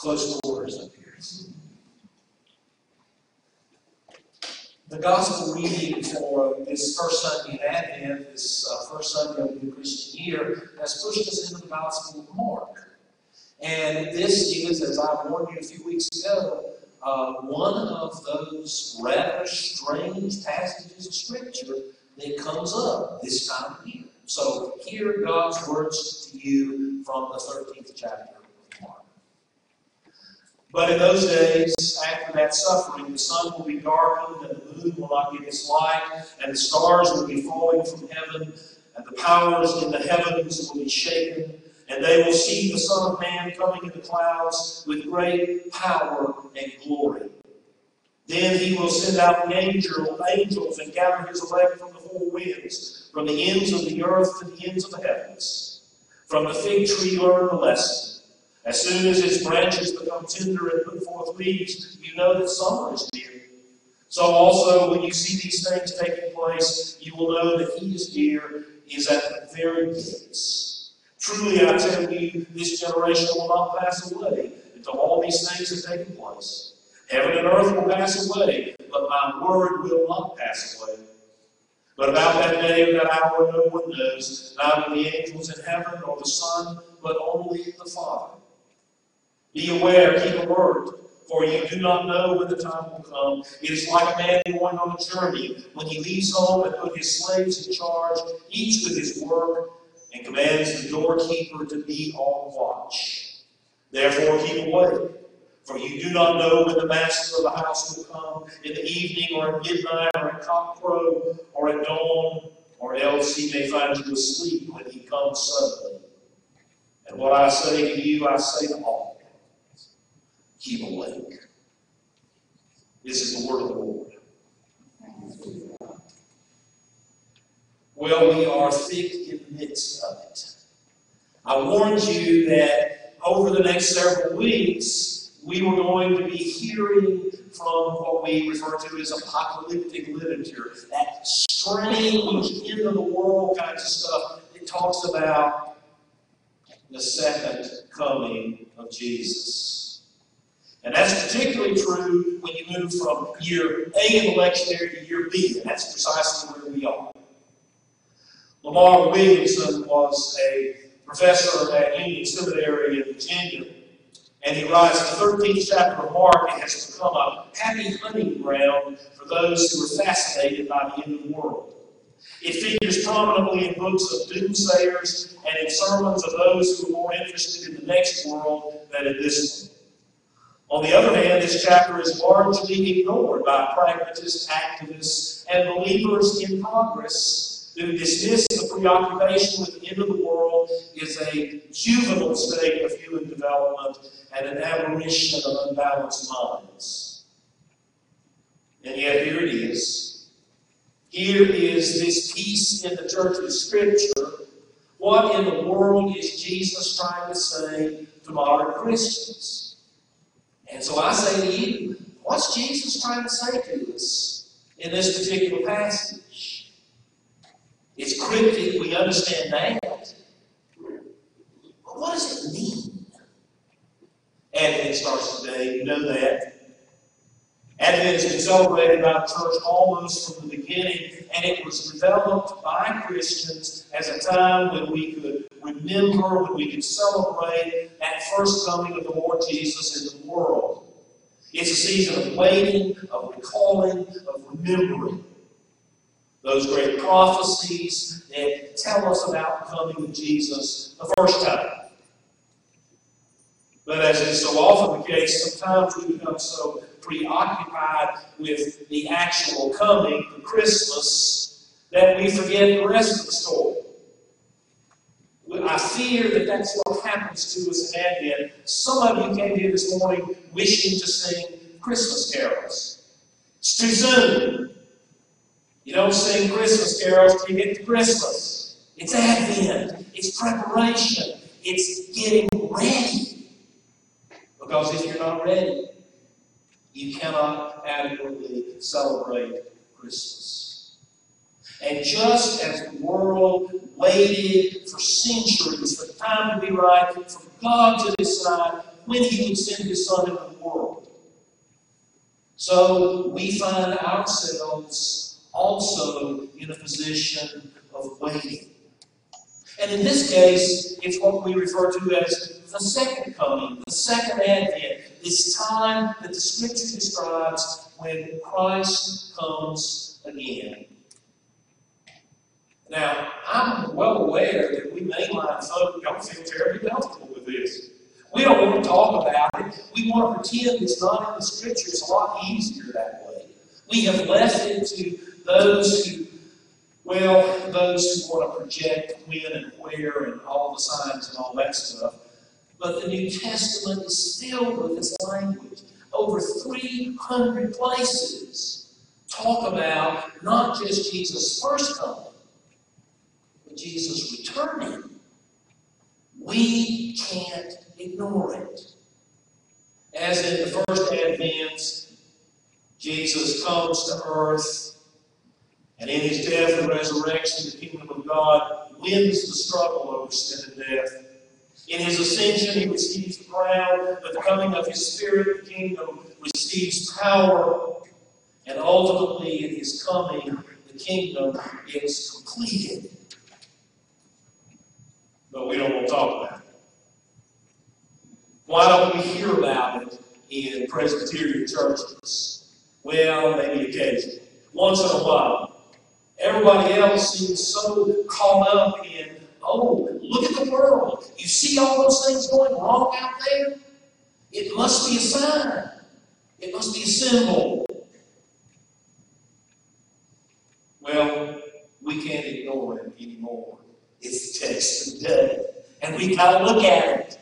close quarters up here. The gospel reading for this first Sunday in Advent, this uh, first Sunday of the Christian year, has pushed us into the Gospel of Mark. And this is, as I warned you a few weeks ago, uh, one of those rather strange passages of Scripture that comes up this time of year. So, hear God's words to you from the 13th chapter. But in those days, after that suffering, the sun will be darkened, and the moon will not give its light, and the stars will be falling from heaven, and the powers in the heavens will be shaken. And they will see the Son of Man coming in the clouds with great power and glory. Then he will send out angel, angels and gather his elect from the four winds, from the ends of the earth to the ends of the heavens. From the fig tree learn the lesson. As soon as its branches become tender and put forth leaves, you know that summer is near. So also, when you see these things taking place, you will know that he is near, is at the very gates. Truly, I tell you, this generation will not pass away until all these things have taken place. Heaven and earth will pass away, but my word will not pass away. But about that day and that hour no one knows, neither the angels in heaven nor the Son, but only the Father. Be aware, keep alert, for you do not know when the time will come. It is like a man going on a journey when he leaves home and put his slaves in charge, each with his work and commands the doorkeeper to be on watch. Therefore, keep awake, for you do not know when the master of the house will come, in the evening, or at midnight, or at cockcrow, or at dawn, or else he may find you asleep when he comes suddenly. And what I say to you, I say to all keep awake. This is the word of the Lord. Well, we are thick in the midst of it. I warned you that over the next several weeks, we were going to be hearing from what we refer to as apocalyptic literature, that strange end of the world kind of stuff that talks about the second coming of Jesus. And that's particularly true when you move from year A in the lectionary to year B, and that's precisely where we are. Lamar Williamson was a professor at Union Seminary in Virginia, and he writes the 13th chapter of Mark it has become a happy hunting ground for those who are fascinated by the end of the world. It figures prominently in books of doomsayers and in sermons of those who are more interested in the next world than in this one. On the other hand, this chapter is largely ignored by pragmatists, activists, and believers in progress who dismiss the preoccupation with the end of the world as a juvenile state of human development and an aberration of unbalanced minds. And yet here it is. Here is this piece in the church of Scripture. What in the world is Jesus trying to say to modern Christians? And so I say to you, what's Jesus trying to say to us in this particular passage? It's cryptic, we understand that. But what does it mean? Advent starts today, you know that. Advent has been celebrated by the church almost from the beginning, and it was developed by Christians as a time when we could remember, when we could celebrate that first coming of the Lord Jesus in the world. It's a season of waiting, of recalling, of remembering those great prophecies that tell us about the coming of Jesus the first time. But as is so often the case, sometimes we become so preoccupied with the actual coming, the Christmas, that we forget the rest of the story. I fear that that's what happens to us in Advent. Some of you came here this morning wishing to sing Christmas carols. It's too soon. You don't sing Christmas carols till you get to Christmas. It's Advent. It's preparation. It's getting ready. Because if you're not ready, you cannot adequately celebrate Christmas. And just as the world waited for centuries for the time to be right, for God to decide when he would send his son into the world. So we find ourselves also in a position of waiting. And in this case, it's what we refer to as the second coming, the second advent, this time that the scripture describes when Christ comes again. Now, I'm well aware that we mainline folk don't feel terribly comfortable with this. We don't want to talk about it. We want to pretend it's not in the scripture. It's a lot easier that way. We have left it to those who, well, those who want to project when and where and all the signs and all that stuff. But the New Testament is filled with this language. Over 300 places talk about not just Jesus' first coming, Jesus returning. We can't ignore it. As in the first advent, Jesus comes to earth, and in his death and resurrection, the kingdom of God wins the struggle over sin and death. In his ascension, he receives the crown. With the coming of his Spirit, the kingdom receives power. And ultimately, in his coming, the kingdom is completed. But we don't want to talk about it. Why don't we hear about it in Presbyterian churches? Well, maybe occasionally. Once in a while. Everybody else seems so caught up in, oh, look at the world. You see all those things going wrong out there? It must be a sign. It must be a symbol. Well, we can't ignore it anymore. It's the text of the day. And we got to look at it.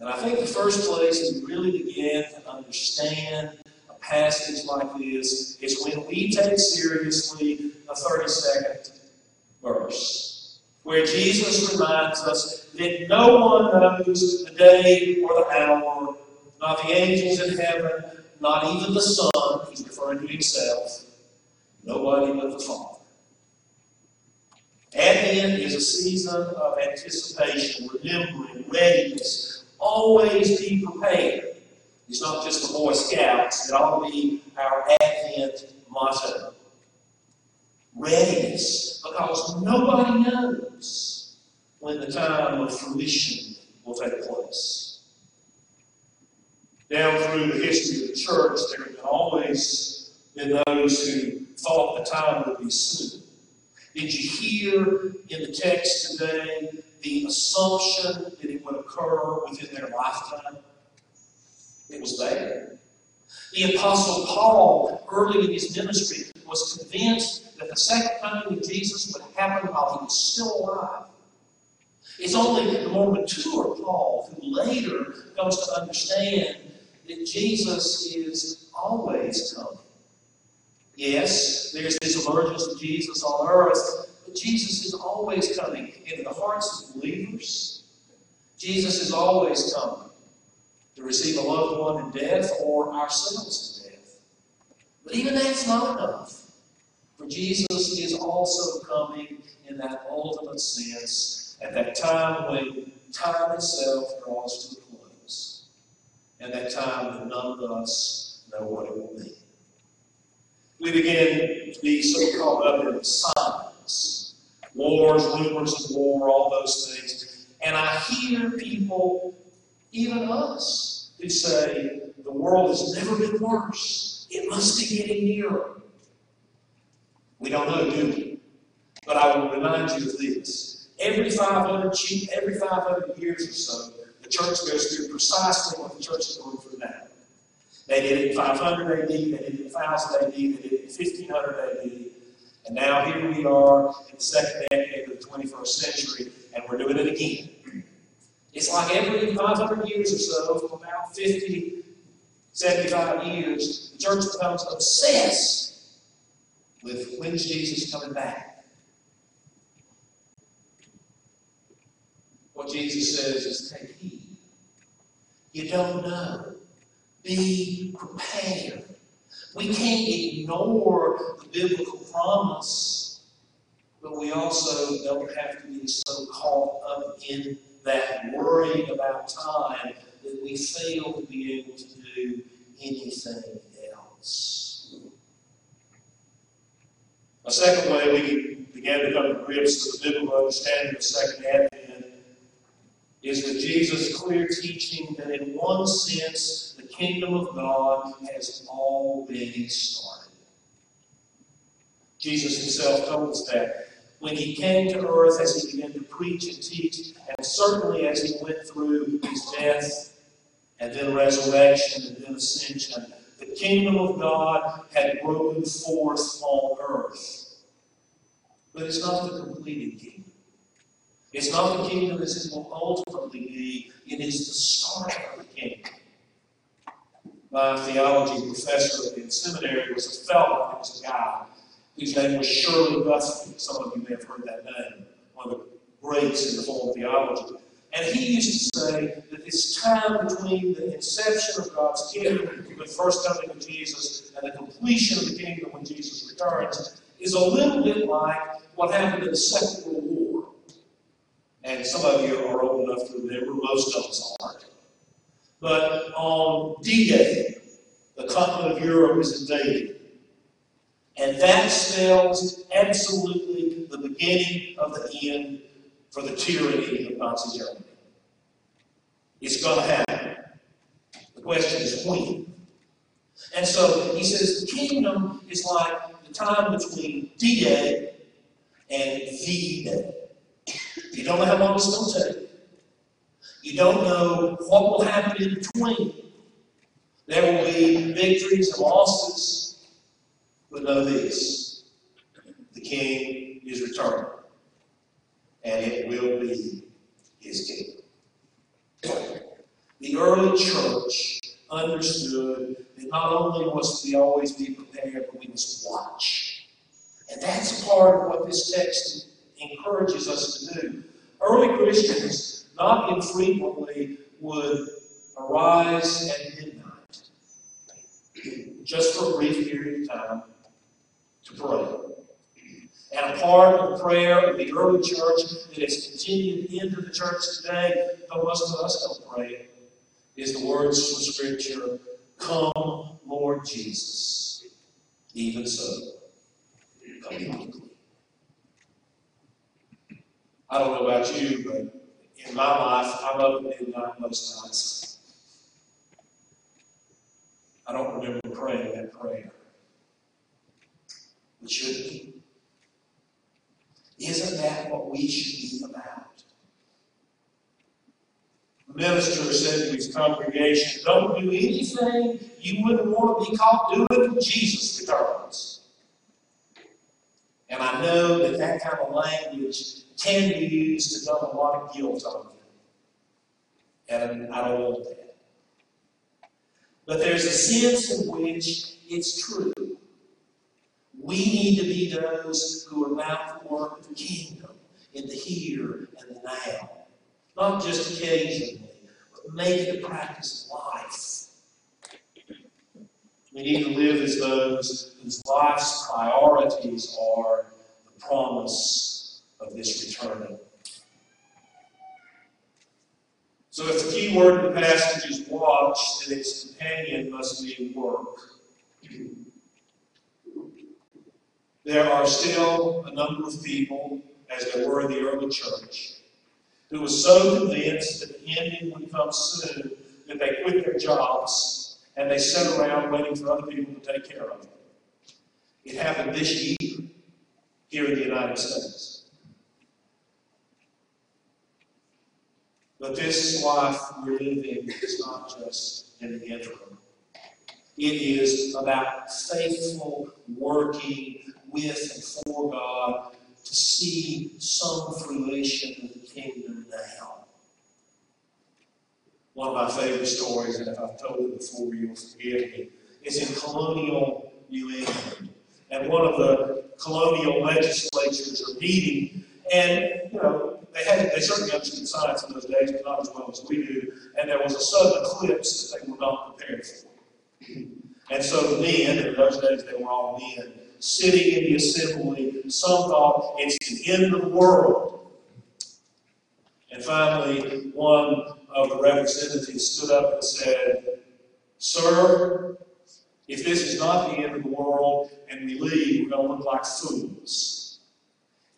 And I think the first place we really begin to understand a passage like this is when we take seriously a 32nd verse, where Jesus reminds us that no one knows the day or the hour, not the angels in heaven, not even the Son, he's referring to himself, nobody but the Father. Advent is a season of anticipation, remembering, readiness. Always be prepared. It's not just the Boy Scouts, it ought to be our Advent motto. Readiness, because nobody knows when the time of fruition will take place. Down through the history of the church, there have always been those who thought the time would be soon. Did you hear in the text today the assumption that it would occur within their lifetime? It was there. The Apostle Paul, early in his ministry, was convinced that the second coming of Jesus would happen while he was still alive. It's only the more mature Paul who later comes to understand that Jesus is always coming. Yes, there's this emergence of Jesus on earth, but Jesus is always coming into the hearts of believers. Jesus is always coming to receive a loved one in death or ourselves in death. But even that's not enough. For Jesus is also coming in that ultimate sense at that time when time itself draws to a close. And that time that none of us know what it will be we begin to be so caught up in signs, wars, rumors of war, all those things. And I hear people, even us, who say, the world has never been worse. It must be getting nearer. We don't know, do we? But I will remind you of this. Every 500, every 500 years or so, the church goes through precisely what the church is going through now. They did it in 500 AD, they did it in 1000 AD, they did it in 1500 AD. And now here we are in the second decade of the 21st century, and we're doing it again. It's like every 500 years or so, about 50, 75 years, the church becomes obsessed with when's Jesus coming back. What Jesus says is take heed. You don't know. Be prepared. We can't ignore the biblical promise, but we also don't have to be so caught up in that worry about time that we fail to be able to do anything else. A second way we began to come to grips with the biblical understanding of Second Advent is with Jesus' clear teaching that in one sense kingdom of God has already started. Jesus himself told us that when he came to earth, as he began to preach and teach, and certainly as he went through his death and then resurrection and then ascension, the kingdom of God had broken forth on earth. But it's not the completed kingdom. It's not the kingdom as it will ultimately be, it is the start of the kingdom. My theology professor in seminary was a fellow, he was a guy whose name was Shirley Busby. Some of you may have heard that name, one of the greats in the form of theology. And he used to say that this time between the inception of God's kingdom, the first coming of Jesus, and the completion of the kingdom when Jesus returns, is a little bit like what happened in the Second World War. And some of you are old enough to remember, most of us aren't. But um, on D Day, the continent of Europe is invaded. And that spells absolutely the beginning of the end for the tyranny of Nazi Germany. It's going to happen. The question is when. And so he says the kingdom is like the time between D Day and V Day. You don't know how long it's going to take. You don't know what will happen in between. There will be victories and losses. But know this the king is returning, and it will be his kingdom. The early church understood that not only must we always be prepared, but we must watch. And that's part of what this text encourages us to do. Early Christians, not infrequently, would arise at midnight, just for a brief period of time, to pray. And a part of the prayer of the early church that has continued into the church today, though most of us don't pray is the words from Scripture Come, Lord Jesus. Even so, come quickly. I don't know about you, but in my life, I'm at midnight most nights. I don't remember praying that prayer. We should be. Isn't that what we should be about? The minister said to his congregation, Don't do anything you wouldn't want to be caught doing when Jesus returns. And I know that that kind of language can be used to dump a lot of guilt on you. And I don't want that. But there's a sense in which it's true. We need to be those who are about the work of the kingdom in the here and the now. Not just occasionally, but make it a practice of life. We need to live as those whose life's priorities are the promise of this returning. So if the key word in the passage is watch, then its companion must be work. There are still a number of people, as there were in the early church, who were so convinced that the ending would come soon that they quit their jobs and they sat around waiting for other people to take care of them. It happened this year here in the United States. But this life we're living is not just in the interim. It is about faithful working with and for God to see some fruition of the kingdom now. One of my favorite stories, and if I've told it before, you'll forgive me, is in colonial New England. And one of the colonial legislatures are meeting, and you know, they had they certainly understood science in those days, but not as well as we do. And there was a sudden eclipse that they were not prepared for. And so the men, in those days they were all men, sitting in the assembly, some thought it's the end of the world. And finally, one of the representatives stood up and said, Sir, if this is not the end of the world and we leave, we're going to look like fools.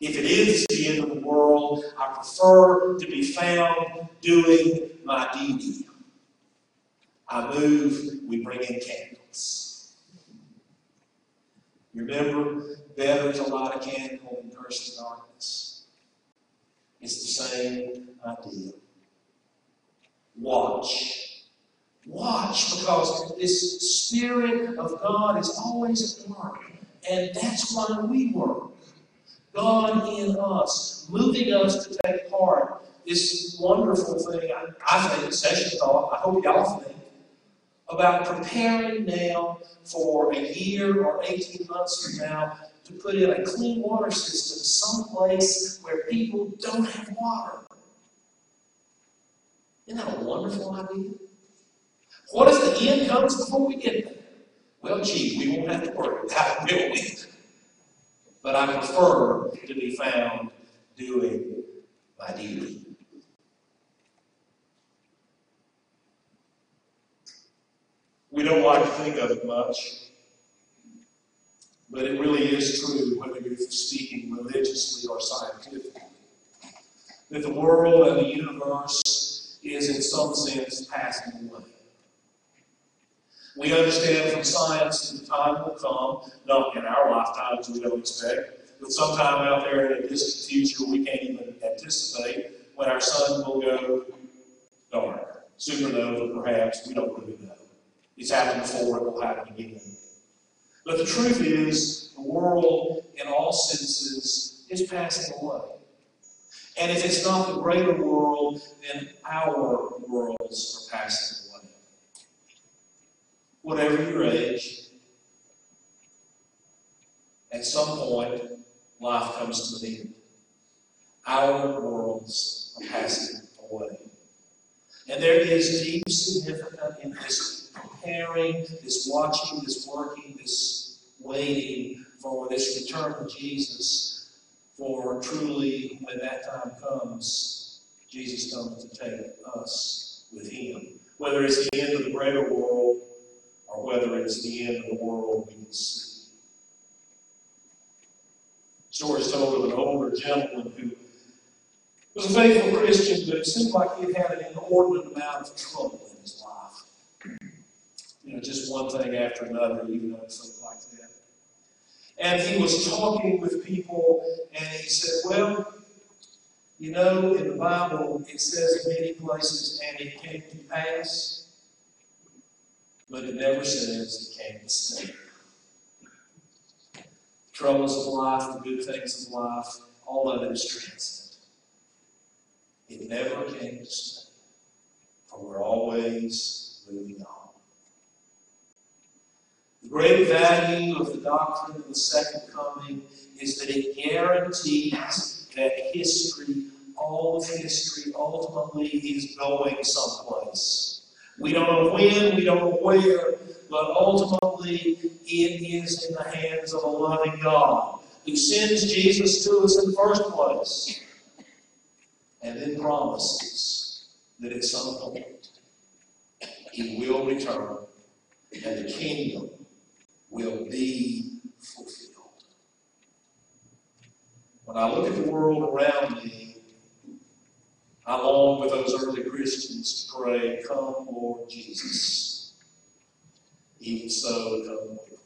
If it is the end of the world, I prefer to be found doing my duty. I move, we bring in candles. Remember, better to light a candle than curse the darkness. It's the same idea. Watch. Watch, because this Spirit of God is always at work. And that's why we work. God in us, moving us to take part. This wonderful thing, I, I think, session thought, I hope y'all think, about preparing now for a year or 18 months from now to put in a clean water system someplace where people don't have water. Isn't that a wonderful idea? What if the end comes before we get there? Well, gee, we won't have to worry about it, will we? But I prefer to be found doing my duty. We don't like to think of it much, but it really is true, whether you're speaking religiously or scientifically, that the world and the universe is, in some sense, passing away. We understand from science that the time will come, not in our lifetimes we don't expect, but sometime out there in the distant future we can't even anticipate when our sun will go dark. Supernova, perhaps, we don't really know. It's happened before, it will happen again. But the truth is, the world, in all senses, is passing away. And if it's not the greater world, then our worlds are passing. Whatever your age, at some point, life comes to an end. Our worlds are passing away. And there is deep significance in this preparing, this watching, this working, this waiting for this return of Jesus. For truly, when that time comes, Jesus comes to take us with him. Whether it's the end of the greater world or whether it's the end of the world we can see. Story is told of an older gentleman who was a faithful Christian, but it seemed like he had an inordinate amount of trouble in his life. You know, just one thing after another, even though it looked like that. And he was talking with people, and he said, Well, you know, in the Bible, it says in many places, and it came to pass, but it never says it came to stay. Troubles of life, the good things of life, all of it is transient. It never came to stay, for we're always moving on. The great value of the doctrine of the second coming is that it guarantees that history, all of history, ultimately is going someplace. We don't know when, we don't know where, but ultimately it is in the hands of a loving God who sends Jesus to us in the first place and then promises that at some point he will return and the kingdom will be fulfilled. When I look at the world around me, I long with those early Christians to pray, Come, Lord Jesus. Even so, come quickly.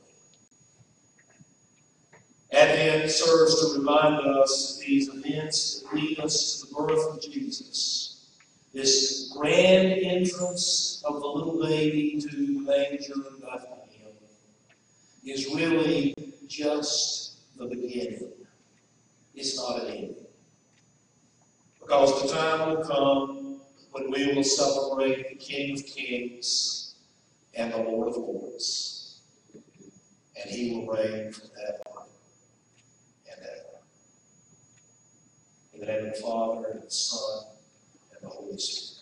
Advent serves to remind us that these events that lead us to the birth of Jesus, this grand entrance of the little baby to the manger in Bethlehem, is really just the beginning. It's not an end. Because the time will come when we will celebrate the King of Kings and the Lord of Lords. And he will reign that and ever. In the name of the Father, and the Son, and the Holy Spirit.